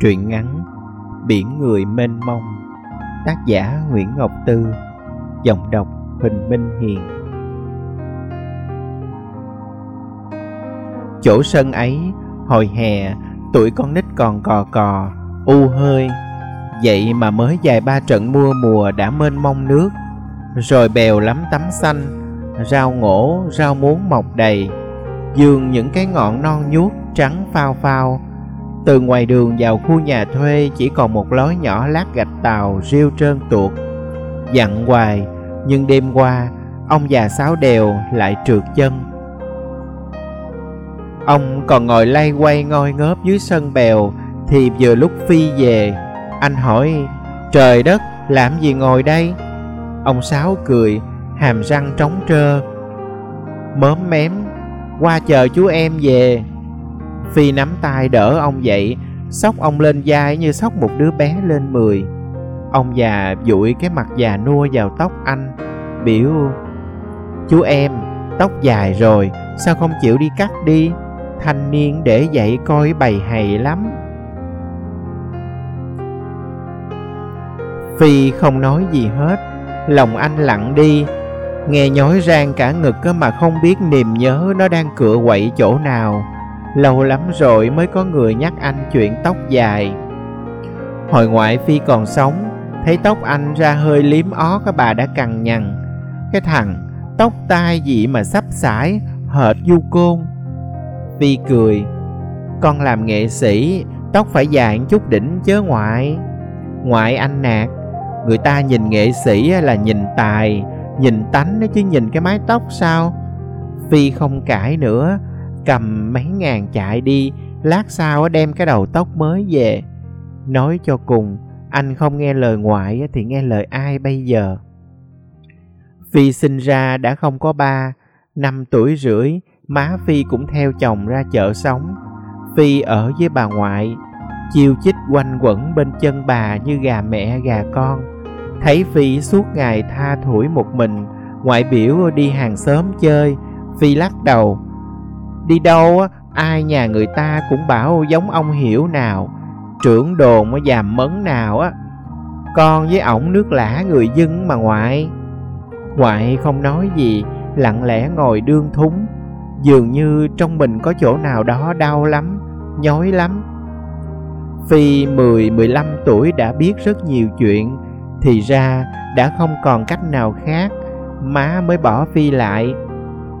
Truyện ngắn Biển người mênh mông Tác giả Nguyễn Ngọc Tư Giọng đọc Huỳnh Minh Hiền. Chỗ sân ấy Hồi hè Tuổi con nít còn cò cò U hơi. Vậy mà mới dài ba trận mưa mùa đã mênh mông nước Rồi bèo lắm tắm xanh Rau ngổ, rau muống mọc đầy. Dương những cái ngọn non nhuốc trắng phao phao từ ngoài đường vào khu nhà thuê chỉ còn một lối nhỏ lát gạch tàu rêu trơn tuột. Dặn hoài, nhưng đêm qua, ông già sáu đèo lại trượt chân. Ông còn ngồi lay quay ngoi ngớp dưới sân bèo thì vừa lúc Phi về. Anh hỏi, trời đất, làm gì ngồi đây? Ông Sáu cười, hàm răng trống trơ. Mớm mém, qua chờ chú em về. Phi nắm tay đỡ ông dậy, sóc ông lên vai như sóc một đứa bé lên mười. Ông già dụi cái mặt già nua vào tóc anh, biểu Chú em, tóc dài rồi, sao không chịu đi cắt đi? Thanh niên để dậy coi bày hay lắm. Phi không nói gì hết, lòng anh lặng đi, nghe nhói rang cả ngực mà không biết niềm nhớ nó đang cựa quậy chỗ nào Lâu lắm rồi mới có người nhắc anh chuyện tóc dài. Hồi ngoại Phi còn sống, Thấy tóc anh ra hơi liếm ó các bà đã cằn nhằn. Cái thằng, tóc tai gì mà sắp sải, Hệt du côn. Phi cười, Con làm nghệ sĩ, Tóc phải dài chút đỉnh chớ ngoại. Ngoại anh nạt, Người ta nhìn nghệ sĩ là nhìn tài, Nhìn tánh chứ nhìn cái mái tóc sao? Phi không cãi nữa cầm mấy ngàn chạy đi, lát sau đem cái đầu tóc mới về. Nói cho cùng, anh không nghe lời ngoại thì nghe lời ai bây giờ? Phi sinh ra đã không có ba, năm tuổi rưỡi, má phi cũng theo chồng ra chợ sống. Phi ở với bà ngoại, chiêu chích quanh quẩn bên chân bà như gà mẹ, gà con. Thấy phi suốt ngày tha thủi một mình, ngoại biểu đi hàng xóm chơi, phi lắc đầu. Đi đâu ai nhà người ta cũng bảo giống ông hiểu nào, Trưởng đồn mới giàm mấn nào á. Con với ổng nước lã người dân mà ngoại. Ngoại không nói gì, Lặng lẽ ngồi đương thúng. Dường như trong mình có chỗ nào đó đau lắm, Nhói lắm. Phi 10-15 tuổi đã biết rất nhiều chuyện, Thì ra đã không còn cách nào khác, Má mới bỏ Phi lại.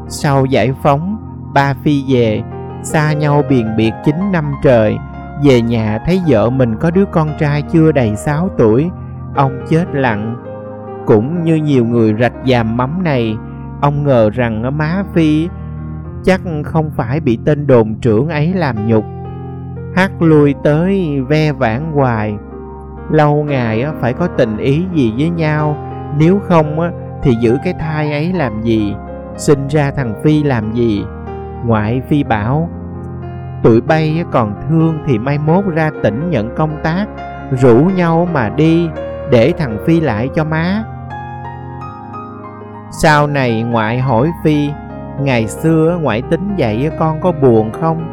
Sau giải phóng ba phi về, xa nhau biền biệt chín năm trời. Về nhà thấy vợ mình có đứa con trai chưa đầy 6 tuổi, ông chết lặng. Cũng như nhiều người rạch dàm mắm này, ông ngờ rằng má phi chắc không phải bị tên đồn trưởng ấy làm nhục. Hát lui tới ve vãn hoài. Lâu ngày phải có tình ý gì với nhau, nếu không thì giữ cái thai ấy làm gì? Sinh ra thằng phi làm gì? Ngoại phi bảo, Tụi bay còn thương thì mai mốt ra tỉnh nhận công tác, Rủ nhau mà đi, Để thằng Phi lại cho má. Sau này ngoại hỏi Phi, Ngày xưa ngoại tính vậy con có buồn không?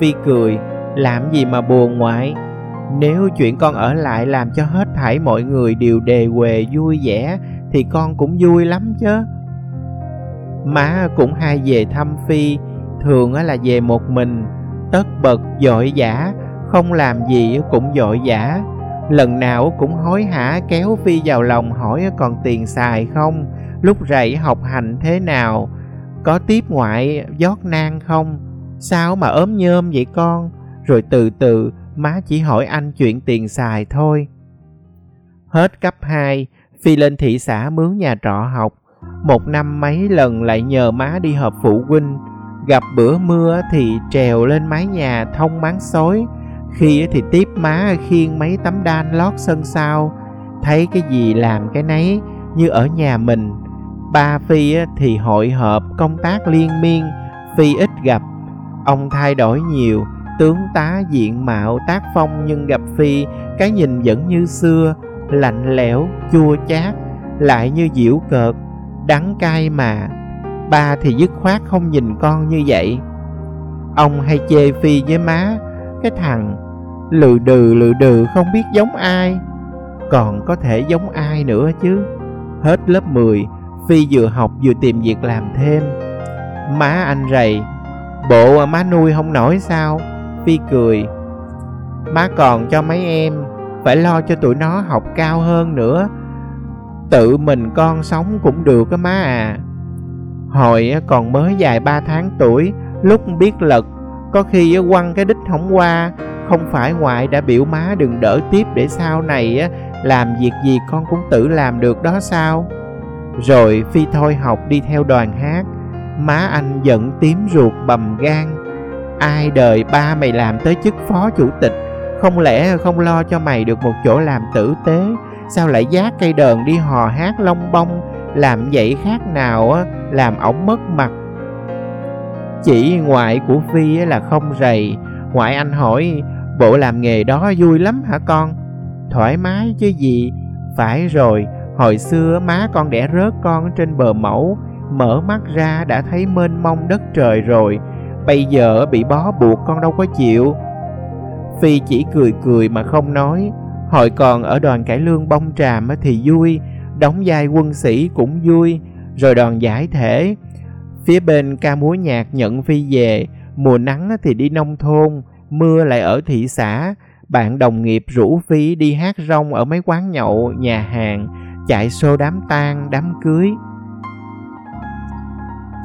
Phi cười, Làm gì mà buồn ngoại? Nếu chuyện con ở lại làm cho hết thảy mọi người đều đề quề vui vẻ, Thì con cũng vui lắm chứ. Má cũng hay về thăm Phi thường là về một mình, tất bật, dội giả không làm gì cũng dội giả lần nào cũng hối hả kéo phi vào lòng hỏi còn tiền xài không, lúc rậy học hành thế nào, có tiếp ngoại giót nang không? Sao mà ốm nhơm vậy con? Rồi từ từ má chỉ hỏi anh chuyện tiền xài thôi. Hết cấp 2 phi lên thị xã mướn nhà trọ học. Một năm mấy lần lại nhờ má đi họp phụ huynh gặp bữa mưa thì trèo lên mái nhà thông máng xối. Khi thì tiếp má khiêng mấy tấm đan lót sân sau. Thấy cái gì làm cái nấy, như ở nhà mình. Ba phi thì hội họp công tác liên miên, phi ít gặp. Ông thay đổi nhiều, tướng tá diện mạo tác phong nhưng gặp phi, cái nhìn vẫn như xưa, lạnh lẽo, chua chát, lại như diễu cợt, đắng cay mà ba thì dứt khoát không nhìn con như vậy. Ông hay chê phi với má, cái thằng lừ đừ lừ đừ không biết giống ai. Còn có thể giống ai nữa chứ? Hết lớp 10 phi vừa học vừa tìm việc làm thêm. Má anh rầy, bộ má nuôi không nổi sao? Phi cười, má còn cho mấy em, phải lo cho tụi nó học cao hơn nữa. Tự mình con sống cũng được á má à hồi còn mới dài ba tháng tuổi, lúc biết lật, có khi quăng cái đích không qua, không phải ngoại đã biểu má đừng đỡ tiếp để sau này làm việc gì con cũng tự làm được đó sao? Rồi phi thôi học đi theo đoàn hát, má anh giận tím ruột bầm gan. Ai đời ba mày làm tới chức phó chủ tịch, không lẽ không lo cho mày được một chỗ làm tử tế? Sao lại giác cây đờn đi hò hát long bông làm vậy khác nào á? Làm ổng mất mặt. Chỉ ngoại của phi là không rầy. Ngoại anh hỏi, bộ làm nghề đó vui lắm hả con? Thoải mái chứ gì. Phải rồi, hồi xưa má con đẻ rớt con trên bờ mẫu, mở mắt ra đã thấy mênh mông đất trời rồi. Bây giờ bị bó buộc con đâu có chịu. Phi chỉ cười cười mà không nói. Hồi còn ở đoàn cải lương bông tràm thì vui, đóng vai quân sĩ cũng vui rồi đoàn giải thể. Phía bên ca múa nhạc nhận phi về. Mùa nắng thì đi nông thôn, mưa lại ở thị xã. Bạn đồng nghiệp rủ phi đi hát rong ở mấy quán nhậu, nhà hàng, chạy xô đám tang, đám cưới.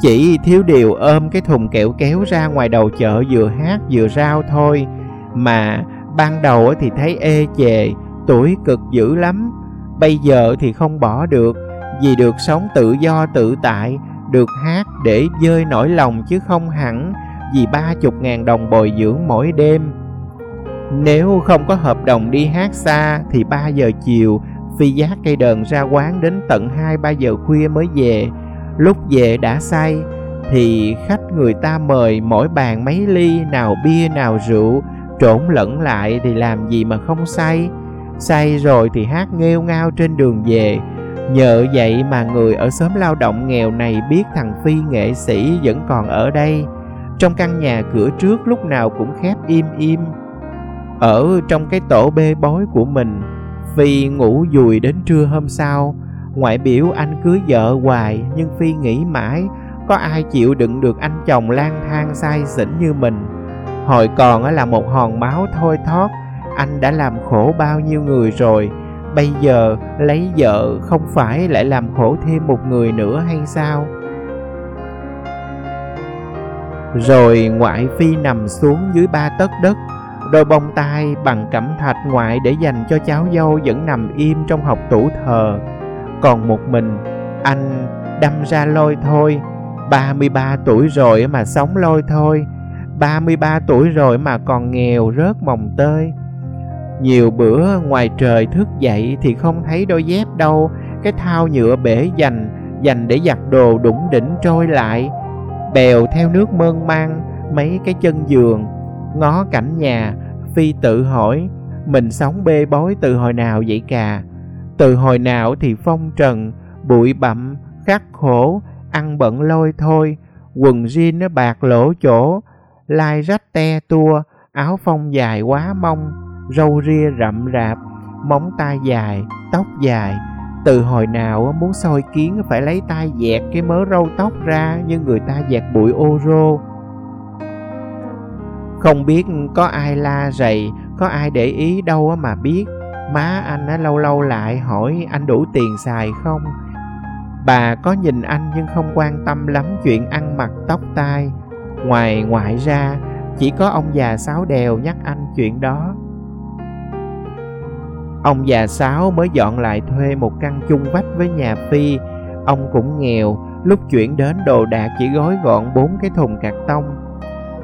Chỉ thiếu điều ôm cái thùng kẹo kéo ra ngoài đầu chợ vừa hát vừa rao thôi. Mà ban đầu thì thấy ê chề, tuổi cực dữ lắm. Bây giờ thì không bỏ được vì được sống tự do tự tại, được hát để dơi nỗi lòng chứ không hẳn vì ba chục ngàn đồng bồi dưỡng mỗi đêm. Nếu không có hợp đồng đi hát xa thì 3 giờ chiều, Phi giác cây đờn ra quán đến tận 2-3 giờ khuya mới về. Lúc về đã say Thì khách người ta mời mỗi bàn mấy ly Nào bia nào rượu Trộn lẫn lại thì làm gì mà không say. Say rồi thì hát nghêu ngao trên đường về. Nhờ vậy mà người ở xóm lao động nghèo này biết thằng Phi nghệ sĩ vẫn còn ở đây. Trong căn nhà cửa trước lúc nào cũng khép im im. Ở trong cái tổ bê bối của mình, Phi ngủ dùi đến trưa hôm sau. Ngoại biểu anh cưới vợ hoài, Nhưng Phi nghĩ mãi, Có ai chịu đựng được anh chồng lang thang say xỉn như mình? Hồi còn là một hòn máu thôi thoát Anh đã làm khổ bao nhiêu người rồi. Bây giờ lấy vợ không phải lại làm khổ thêm một người nữa hay sao Rồi ngoại phi nằm xuống dưới ba tấc đất Đôi bông tai bằng cẩm thạch ngoại để dành cho cháu dâu vẫn nằm im trong học tủ thờ. Còn một mình, anh đâm ra lôi thôi. 33 tuổi rồi mà sống lôi thôi. 33 tuổi rồi mà còn nghèo rớt mồng tơi. Nhiều bữa ngoài trời thức dậy thì không thấy đôi dép đâu. Cái thao nhựa bể dành, dành để giặt đồ đủng đỉnh trôi lại. Bèo theo nước mơn man mấy cái chân giường ngó cảnh nhà phi tự hỏi mình sống bê bối từ hồi nào vậy cà từ hồi nào thì phong trần bụi bặm khắc khổ ăn bận lôi thôi quần jean nó bạc lỗ chỗ lai rách te tua áo phong dài quá mông râu ria rậm rạp móng tay dài tóc dài từ hồi nào muốn soi kiến phải lấy tay dẹt cái mớ râu tóc ra như người ta dẹt bụi ô rô không biết có ai la rầy, có ai để ý đâu mà biết. Má anh á lâu lâu lại hỏi anh đủ tiền xài không? Bà có nhìn anh nhưng không quan tâm lắm chuyện ăn mặc tóc tai. Ngoài ngoại ra, chỉ có ông già Sáu Đèo nhắc anh chuyện đó. Ông già Sáu mới dọn lại thuê một căn chung vách với nhà Phi. Ông cũng nghèo, lúc chuyển đến đồ đạc chỉ gói gọn bốn cái thùng cạc tông.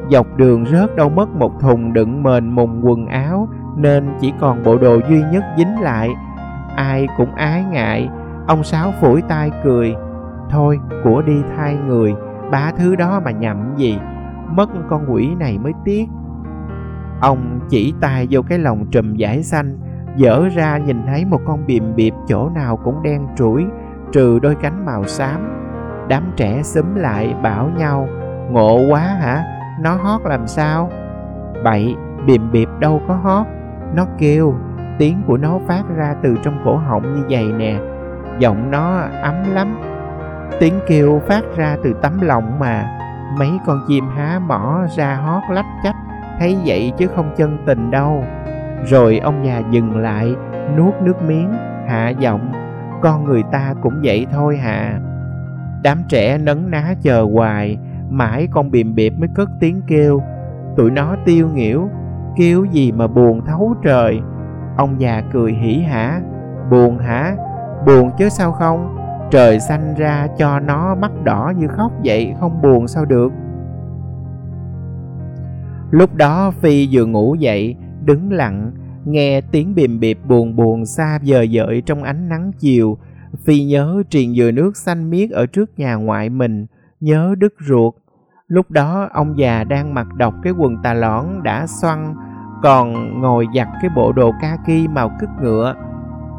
Dọc đường rớt đâu mất một thùng đựng mền mùng quần áo Nên chỉ còn bộ đồ duy nhất dính lại. Ai cũng ái ngại Ông Sáu phủi tay cười. Thôi của đi thay người Ba thứ đó mà nhậm gì Mất con quỷ này mới tiếc. Ông chỉ tay vô cái lồng trùm giải xanh. Dở ra nhìn thấy một con bìm bịp chỗ nào cũng đen trũi Trừ đôi cánh màu xám. Đám trẻ xúm lại bảo nhau, Ngộ quá hả? Nó hót làm sao? Bậy, Bìm bịp đâu có hót. Nó kêu, Tiếng của nó phát ra từ trong cổ họng như vậy nè. Giọng nó ấm lắm. Tiếng kêu phát ra từ tấm lòng mà. Mấy con chim há mỏ ra hót lách chách Thấy vậy chứ không chân tình đâu. Rồi ông già dừng lại, Nuốt nước miếng, Hạ giọng, Con người ta cũng vậy thôi hà. Đám trẻ nấn ná chờ hoài, Mãi con bìm bịp mới cất tiếng kêu, Tụi nó tiêu nghỉu, Kêu gì mà buồn thấu trời. Ông già cười hỉ hả, Buồn hả? Buồn chứ sao không? Trời xanh ra cho nó mắt đỏ như khóc vậy Không buồn sao được. Lúc đó Phi vừa ngủ dậy Đứng lặng, Nghe tiếng bìm bịp buồn buồn xa vời vợi trong ánh nắng chiều. Phi nhớ triền dừa nước xanh miết ở trước nhà ngoại mình, Nhớ đứt ruột. Lúc đó, ông già đang mặc đọc cái quần tà lõn đã xoăn, Còn ngồi giặt cái bộ đồ kaki màu cứt ngựa.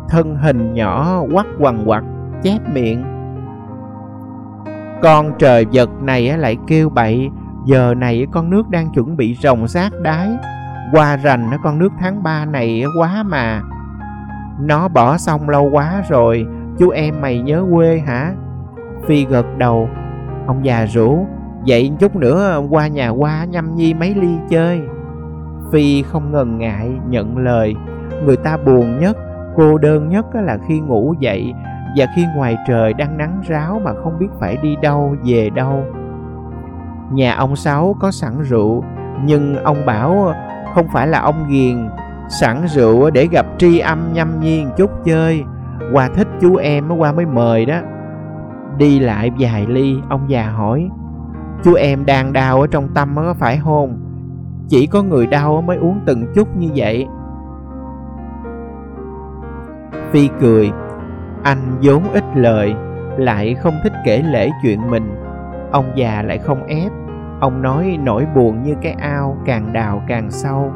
Thân hình nhỏ, quắc quằn quặt chép miệng. Con trời vật này lại kêu bậy, Giờ này con nước đang chuẩn bị rồng sát đái qua rành con nước tháng 3 này quá mà. Nó bỏ xong lâu quá rồi Chú em mày nhớ quê hả? Phi gật đầu. Ông già rủ Vậy chút nữa qua nhà qua nhâm nhi mấy ly chơi. Phi không ngần ngại nhận lời. Người ta buồn nhất, cô đơn nhất là khi ngủ dậy Và khi ngoài trời đang nắng ráo mà không biết phải đi đâu, về đâu. Nhà ông Sáu có sẵn rượu Nhưng ông bảo không phải là ông ghiền. Sẵn rượu để gặp tri âm nhâm nhiên chút chơi. Qua thích chú em mới qua mới mời đó. Đi lại vài ly, Ông già hỏi. Chú em đang đau ở trong tâm có phải hôn Chỉ có người đau mới uống từng chút như vậy. Phi cười. Anh vốn ít lời, Lại không thích kể lễ chuyện mình. Ông già lại không ép. Ông nói nỗi buồn như cái ao, càng đào càng sâu.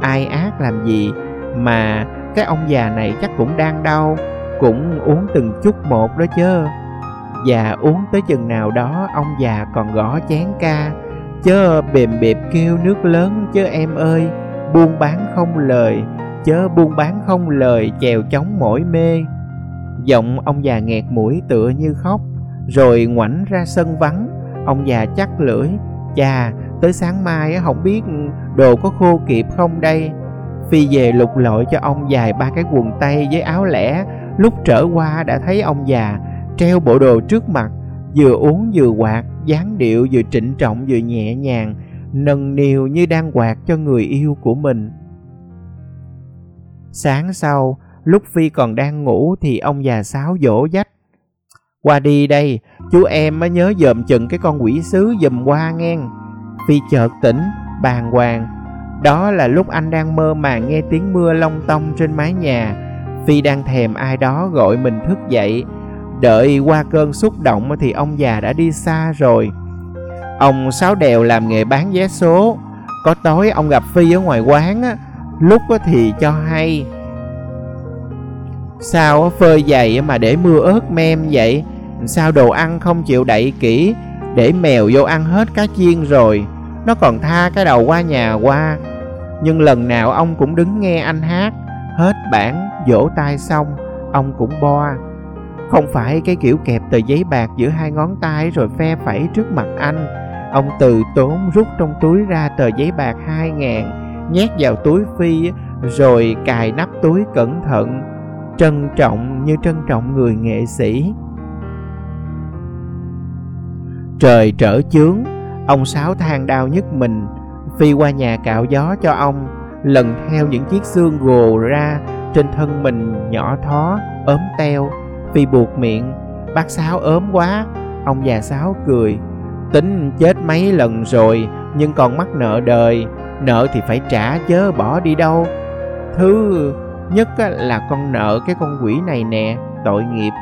Ai ác làm gì? Mà cái ông già này chắc cũng đang đau, Cũng uống từng chút một đó chứ Và uống tới chừng nào đó, Ông già còn gõ chén ca. Chớ bềm bẹp kêu nước lớn Chớ em ơi, Buôn bán không lời, Chớ buôn bán không lời Chèo chống mỏi mê. Giọng ông già nghẹt mũi tựa như khóc, Rồi ngoảnh ra sân vắng. Ông già chắc lưỡi Chà, tới sáng mai không biết đồ có khô kịp không đây. Phi về lục lội cho ông dài ba cái quần tây với áo lẻ. Lúc trở qua đã thấy ông già treo bộ đồ trước mặt, vừa uống vừa quạt, dáng điệu vừa trịnh trọng vừa nhẹ nhàng, nâng niu như đang quạt cho người yêu của mình. Sáng sau, lúc Phi còn đang ngủ thì ông già sáo dỗ dách. Qua đi đây, chú em mới nhớ dòm chừng cái con quỷ sứ dùm qua ngang. Phi chợt tỉnh, bàng hoàng. Đó là lúc anh đang mơ màng nghe tiếng mưa long tông trên mái nhà. Phi đang thèm ai đó gọi mình thức dậy. Đợi qua cơn xúc động thì ông già đã đi xa rồi. Ông Sáu Đèo làm nghề bán vé số. Có tối ông gặp Phi ở ngoài quán, á lúc thì cho hay. Sao phơi giày mà để mưa ớt mem vậy? Sao đồ ăn không chịu đậy kỹ? Để mèo vô ăn hết cá chiên rồi. Nó còn tha cái đầu qua nhà qua. Nhưng lần nào ông cũng đứng nghe anh hát. Hết bản, vỗ tay xong, Ông cũng bo. Không phải cái kiểu kẹp tờ giấy bạc giữa hai ngón tay Rồi phe phẩy trước mặt anh. Ông từ tốn rút trong túi ra tờ giấy bạc hai ngàn, Nhét vào túi Phi, Rồi cài nắp túi cẩn thận. Trân trọng như trân trọng người nghệ sĩ. Trời trở chướng, ông Sáu than đau nhức mình, phi qua nhà cạo gió cho ông, lần theo những chiếc xương gồ ra trên thân mình nhỏ thó, ốm teo, phi buộc miệng, bác Sáu ốm quá, ông già Sáu cười, tính chết mấy lần rồi nhưng còn mắc nợ đời, nợ thì phải trả chớ bỏ đi đâu. Thứ nhất là con nợ cái con quỷ này nè, tội nghiệp.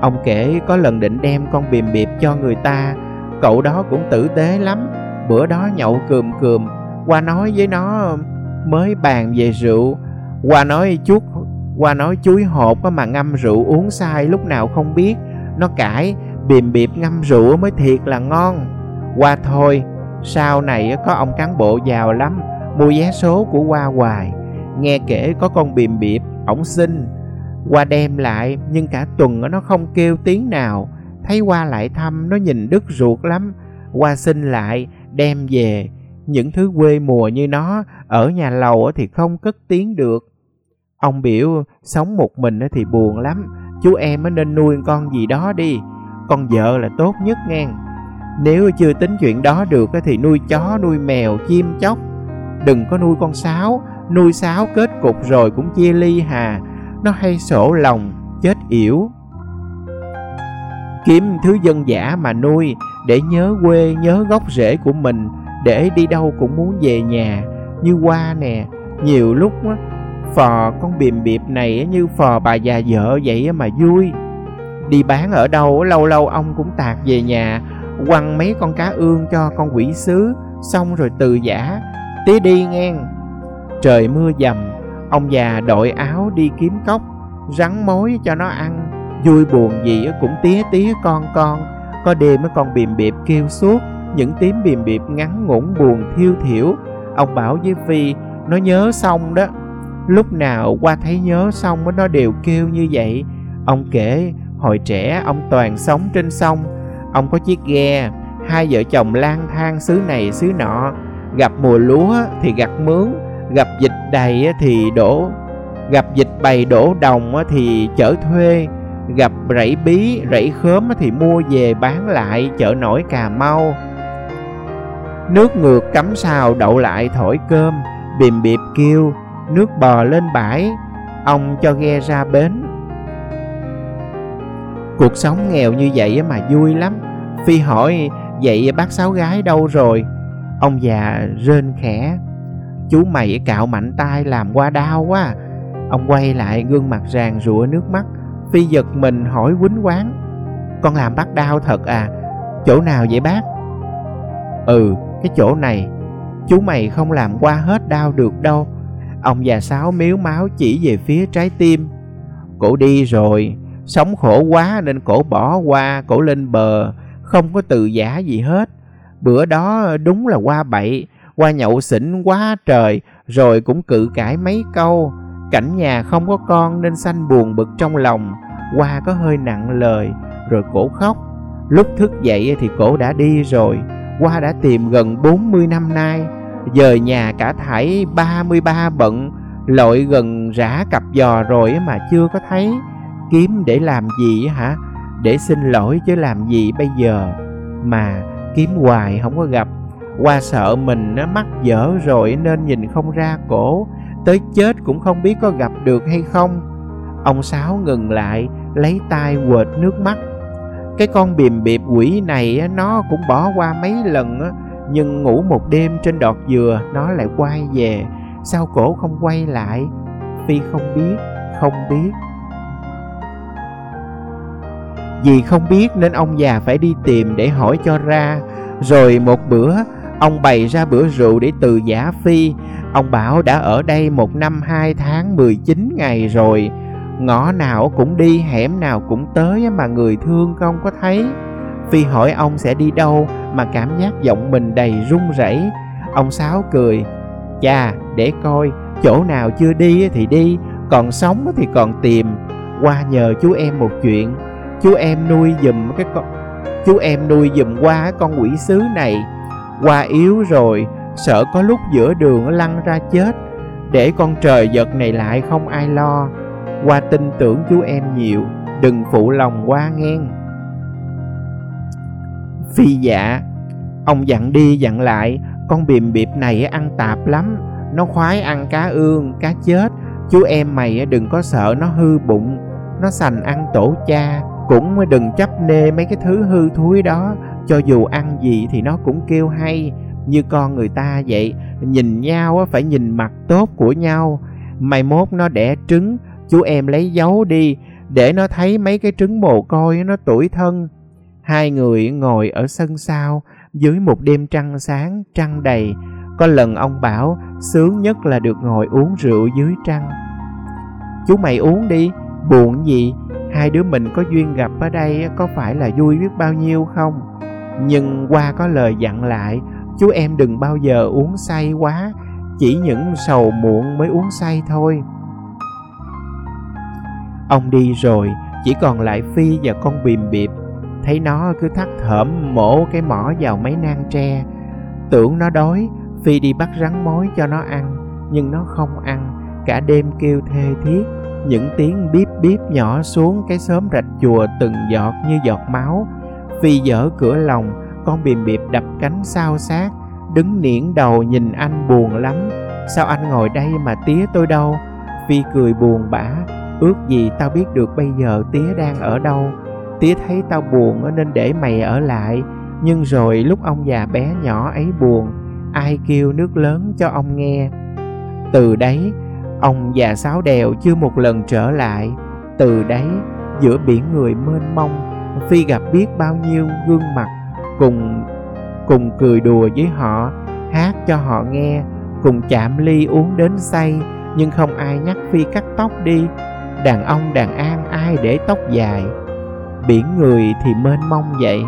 Ông kể có lần định đem con bìm bịp cho người ta. Cậu đó cũng tử tế lắm. Bữa đó nhậu cườm cườm. Qua nói với nó mới bàn về rượu. Qua nói chút, Qua nói chuối hột mà ngâm rượu uống sai lúc nào không biết. Nó cãi, bìm bịp ngâm rượu mới thiệt là ngon. Qua thôi, Sau này có ông cán bộ giàu lắm, mua vé số của qua hoài. Nghe kể có con bìm bịp, ổng xin qua đem lại nhưng cả tuần nó không kêu tiếng nào. Thấy qua lại thăm nó nhìn đứt ruột lắm. qua xin lại, đem về. Những thứ quê mùa như nó ở nhà lầu thì không cất tiếng được. Ông biểu sống một mình thì buồn lắm. Chú em nên nuôi con gì đó đi. Con vợ là tốt nhất ngang. Nếu chưa tính chuyện đó được thì nuôi chó, nuôi mèo, chim chóc. Đừng có nuôi con sáo, nuôi sáo kết cục rồi cũng chia ly hà. Nó hay sổ lòng, chết yểu. Kiếm thứ dân giả mà nuôi để nhớ quê, nhớ gốc rễ của mình, để đi đâu cũng muốn về nhà. Như qua nè, nhiều lúc phò con bìm biệp này như phò bà già vợ vậy mà vui. Đi bán ở đâu lâu lâu ông cũng tạt về nhà quăng mấy con cá ương cho con quỷ sứ xong rồi từ giả tí đi ngang trời mưa dầm ông già đội áo đi kiếm cốc rắn mối cho nó ăn. Vui buồn gì cũng tía tía con con. Có đêm con bìm bịp kêu suốt những tiếng bìm bịp ngắn ngủn buồn thiêu thiểu. Ông bảo với phi nó nhớ xong đó. Lúc nào qua thấy nhớ xong nó đều kêu như vậy. Ông kể hồi trẻ ông toàn sống trên sông. Ông có chiếc ghe, hai vợ chồng lang thang xứ này xứ nọ, gặp mùa lúa thì gặt mướn, gặp dịch đầy thì đổ, gặp dịch bày đổ đồng thì chở thuê, gặp rẫy bí, rẫy khóm thì mua về bán lại chợ nổi Cà Mau. Nước ngược cắm xào đậu lại thổi cơm, bìm bịp kêu, nước bò lên bãi, ông cho ghe ra bến. Cuộc sống nghèo như vậy mà vui lắm. Phi hỏi Vậy bác sáu gái đâu rồi? Ông già rên khẽ. Chú mày cạo mạnh tay làm qua đau quá. Ông quay lại gương mặt ràng rụa nước mắt. Phi giật mình hỏi quýnh quán. Con làm bác đau thật à? Chỗ nào vậy bác? Ừ cái chỗ này. Chú mày không làm qua hết đau được đâu. Ông già sáu miếu máu chỉ về phía trái tim. Cổ đi rồi. Sống khổ quá nên cổ bỏ qua, cổ lên bờ, không có từ giả gì hết. Bữa đó đúng là qua bậy, qua nhậu xỉn quá trời, rồi cũng cự cãi mấy câu. Cảnh nhà không có con nên sanh buồn bực trong lòng, qua có hơi nặng lời, rồi cổ khóc. Lúc thức dậy thì cổ đã đi rồi, qua đã tìm gần 40 năm nay, dời nhà cả thảy 33 bận, lội gần rã cặp giò rồi mà chưa có thấy. Kiếm để làm gì hả? Để xin lỗi chứ làm gì bây giờ? Mà kiếm hoài không có gặp qua sợ mình nó mắc dở rồi nên nhìn không ra cổ. Tới chết cũng không biết có gặp được hay không. Ông sáu ngừng lại lấy tay quệt nước mắt. Cái con bìm biệp quỷ này nó cũng bỏ qua mấy lần nhưng ngủ một đêm trên đọt dừa nó lại quay về. Sao cổ không quay lại? Phi không biết không biết. Vì không biết nên ông già phải đi tìm để hỏi cho ra. Rồi một bữa, ông bày ra bữa rượu để từ giả phi. Ông bảo đã ở đây một năm hai tháng 19 ngày rồi. Ngõ nào cũng đi, hẻm nào cũng tới mà người thương không có thấy. Phi hỏi ông sẽ đi đâu mà cảm giác giọng mình đầy run rẩy. Ông Sáu cười. Chà, để coi, chỗ nào chưa đi thì đi, còn sống thì còn tìm. Qua nhờ chú em một chuyện, chú em nuôi giùm cái con chú em nuôi giùm qua con quỷ sứ này qua yếu rồi, sợ có lúc giữa đường lăn ra chết. Để con trời giật này lại không ai lo. Qua tin tưởng chú em nhiều, đừng phụ lòng qua nghen. Phi dạ ông dặn đi dặn lại, con bìm bịp này ăn tạp lắm, nó khoái ăn cá ương, cá chết. Chú em mày đừng có sợ nó hư bụng, nó sành ăn tổ cha, cũng đừng chấp nê mấy cái thứ hư thúi đó cho dù ăn gì thì nó cũng kêu hay, như con người ta vậy. Nhìn nhau phải nhìn mặt tốt của nhau. Mai mốt nó đẻ trứng, chú em lấy dấu đi, để nó thấy mấy cái trứng mồ côi nó tuổi thân. Hai người ngồi ở sân sau, dưới một đêm trăng sáng, trăng đầy. Có lần ông bảo, sướng nhất là được ngồi uống rượu dưới trăng. Chú mày uống đi, buồn gì? Hai đứa mình có duyên gặp ở đây có phải là vui biết bao nhiêu không? Nhưng qua có lời dặn lại, chú em đừng bao giờ uống say quá, chỉ những sầu muộn mới uống say thôi. Ông đi rồi, chỉ còn lại phi và con bìm bịp. Thấy nó cứ thắt thởm mổ cái mỏ vào mấy nang tre. Tưởng nó đói, phi đi bắt rắn mối cho nó ăn, nhưng nó không ăn. Cả đêm kêu thê thiết, những tiếng bíp bíp nhỏ xuống cái xóm rạch chùa từng giọt như giọt máu phi dở cửa lòng, con bìm bịp đập cánh sao sát. Đứng niễn đầu nhìn anh buồn lắm. Sao anh ngồi đây mà tía tôi đâu? Phi cười buồn bã. Ước gì tao biết được bây giờ tía đang ở đâu. Tía thấy tao buồn nên để mày ở lại. Nhưng rồi lúc ông già bé nhỏ ấy buồn, ai kêu nước lớn cho ông nghe. Từ đấy, ông già sáu đèo chưa một lần trở lại. Từ đấy, giữa biển người mênh mông phi gặp biết bao nhiêu gương mặt cùng cùng cười đùa với họ, hát cho họ nghe, cùng chạm ly uống đến say, nhưng không ai nhắc phi cắt tóc đi. Đàn ông đàn an ai để tóc dài? Biển người thì mênh mông vậy.